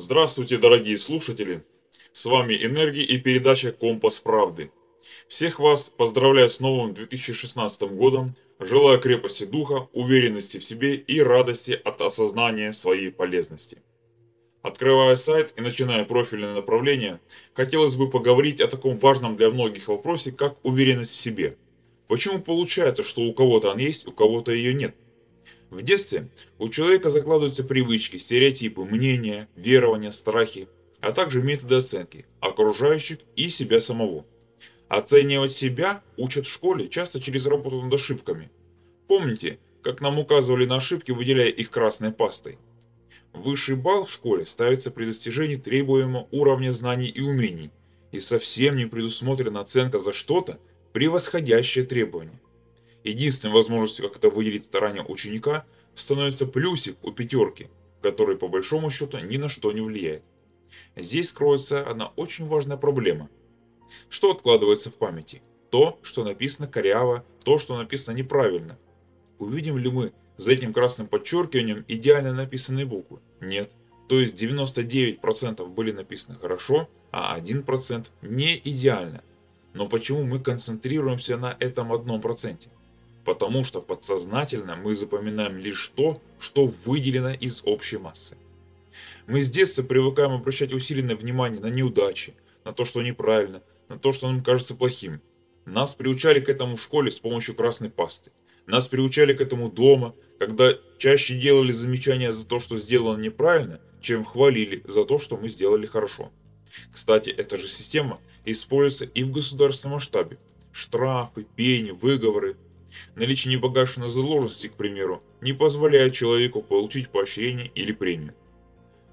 Здравствуйте, дорогие слушатели! С вами Энергия и передача «Компас правды». Всех вас поздравляю с новым 2016 годом, желаю крепости духа, уверенности в себе и радости от осознания своей полезности. Открывая сайт и начиная профильное направление, хотелось бы поговорить о таком важном для многих вопросе, как уверенность в себе. Почему получается, что у кого-то он есть, у кого-то ее нет? В детстве у человека закладываются привычки, стереотипы, мнения, верования, страхи, а также методы оценки окружающих и себя самого. Оценивать себя учат в школе часто через работу над ошибками. Помните, как нам указывали на ошибки, выделяя их красной пастой? Высший балл в школе ставится при достижении требуемого уровня знаний и умений, и совсем не предусмотрена оценка за что-то, превосходящее требования. Единственной возможностью, как это выделить старания ученика, становится плюсик у пятерки, который по большому счету ни на что не влияет. Здесь кроется одна очень важная проблема. Что откладывается в памяти? То, что написано коряво, то, что написано неправильно. Увидим ли мы за этим красным подчеркиванием идеально написанные буквы? Нет. То есть 99% были написаны хорошо, а 1% не идеально. Но почему мы концентрируемся на этом одном проценте? Потому что подсознательно мы запоминаем лишь то, что выделено из общей массы. Мы с детства привыкаем обращать усиленное внимание на неудачи, на то, что неправильно, на то, что нам кажется плохим. Нас приучали к этому в школе с помощью красной пасты. Нас приучали к этому дома, когда чаще делали замечания за то, что сделано неправильно, чем хвалили за то, что мы сделали хорошо. Кстати, эта же система используется и в государственном масштабе. Штрафы, пени, выговоры, Наличие непогашенной задолженности, к примеру, не позволяет человеку получить поощрение или премию.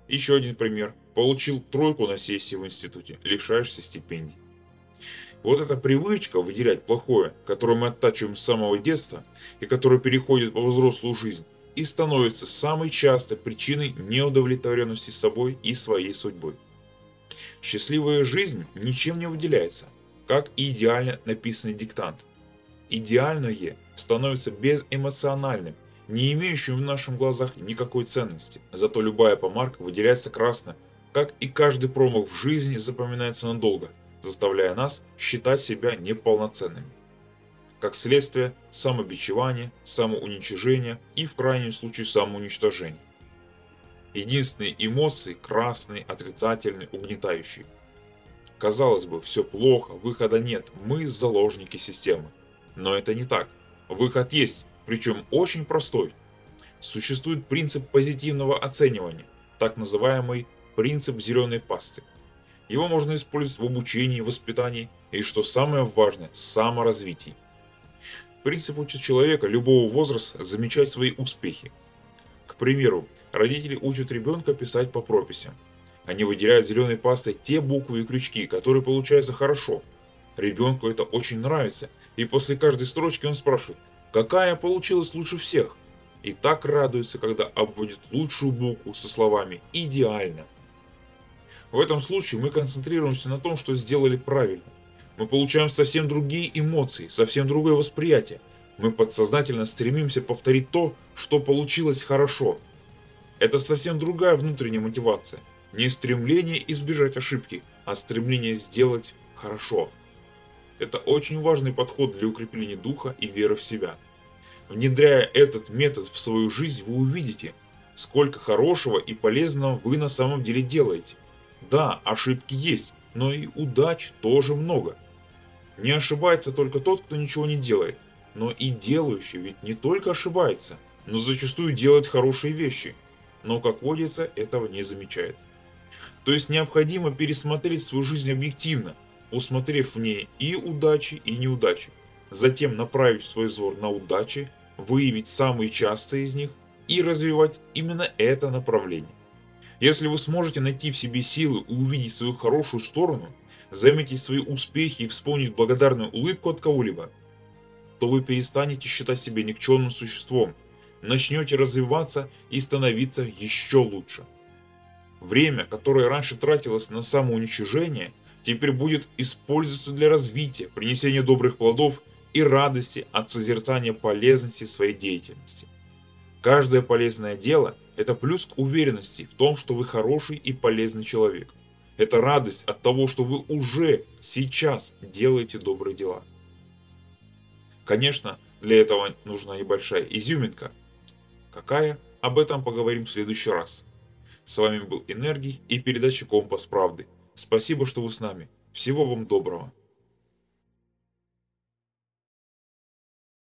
Еще один пример. Получил тройку на сессии в институте, лишаешься стипендий. Вот эта привычка выделять плохое, которую мы оттачиваем с самого детства и которая переходит во взрослую жизнь, и становится самой частой причиной неудовлетворенности собой и своей судьбой. Счастливая жизнь ничем не выделяется, как и идеально написанный диктант – идеальное становится безэмоциональным, не имеющим в наших глазах никакой ценности. Зато любая помарка выделяется красно, как и каждый промах в жизни запоминается надолго, заставляя нас считать себя неполноценными. Как следствие, самобичевание, самоуничижение и в крайнем случае самоуничтожение. Единственные эмоции – красные, отрицательные, угнетающие. Казалось бы, все плохо, выхода нет, мы заложники системы. Но это не так. Выход есть, причем очень простой. Существует принцип позитивного оценивания, так называемый принцип зеленой пасты. Его можно использовать в обучении, воспитании и, что самое важное, саморазвитии. Принцип учит человека любого возраста замечать свои успехи. К примеру, родители учат ребенка писать по прописям. Они выделяют зеленой пастой те буквы и крючки, которые получаются хорошо – Ребенку это очень нравится, и после каждой строчки он спрашивает, какая получилась лучше всех. И так радуется, когда обводит лучшую букву со словами «идеально». В этом случае мы концентрируемся на том, что сделали правильно. Мы получаем совсем другие эмоции, совсем другое восприятие. Мы подсознательно стремимся повторить то, что получилось хорошо. Это совсем другая внутренняя мотивация. Не стремление избежать ошибки, а стремление сделать хорошо. Это очень важный подход для укрепления духа и веры в себя. Внедряя этот метод в свою жизнь, вы увидите, сколько хорошего и полезного вы на самом деле делаете. Да, ошибки есть, но и удач тоже много. Не ошибается только тот, кто ничего не делает, но и делающий ведь не только ошибается, но зачастую делает хорошие вещи, но, как водится, этого не замечает. То есть необходимо пересмотреть свою жизнь объективно – усмотрев в ней и удачи, и неудачи. Затем направить свой взор на удачи, выявить самые частые из них и развивать именно это направление. Если вы сможете найти в себе силы и увидеть свою хорошую сторону, заметить свои успехи и вспомнить благодарную улыбку от кого-либо, то вы перестанете считать себя никчемным существом, начнете развиваться и становиться еще лучше. Время, которое раньше тратилось на самоуничижение – теперь будет использоваться для развития, принесения добрых плодов и радости от созерцания полезности своей деятельности. Каждое полезное дело – это плюс к уверенности в том, что вы хороший и полезный человек. Это радость от того, что вы уже сейчас делаете добрые дела. Конечно, для этого нужна небольшая изюминка. Какая? Об этом поговорим в следующий раз. С вами был Энергий и передача Компас Правды. Спасибо, что вы с нами. Всего вам доброго.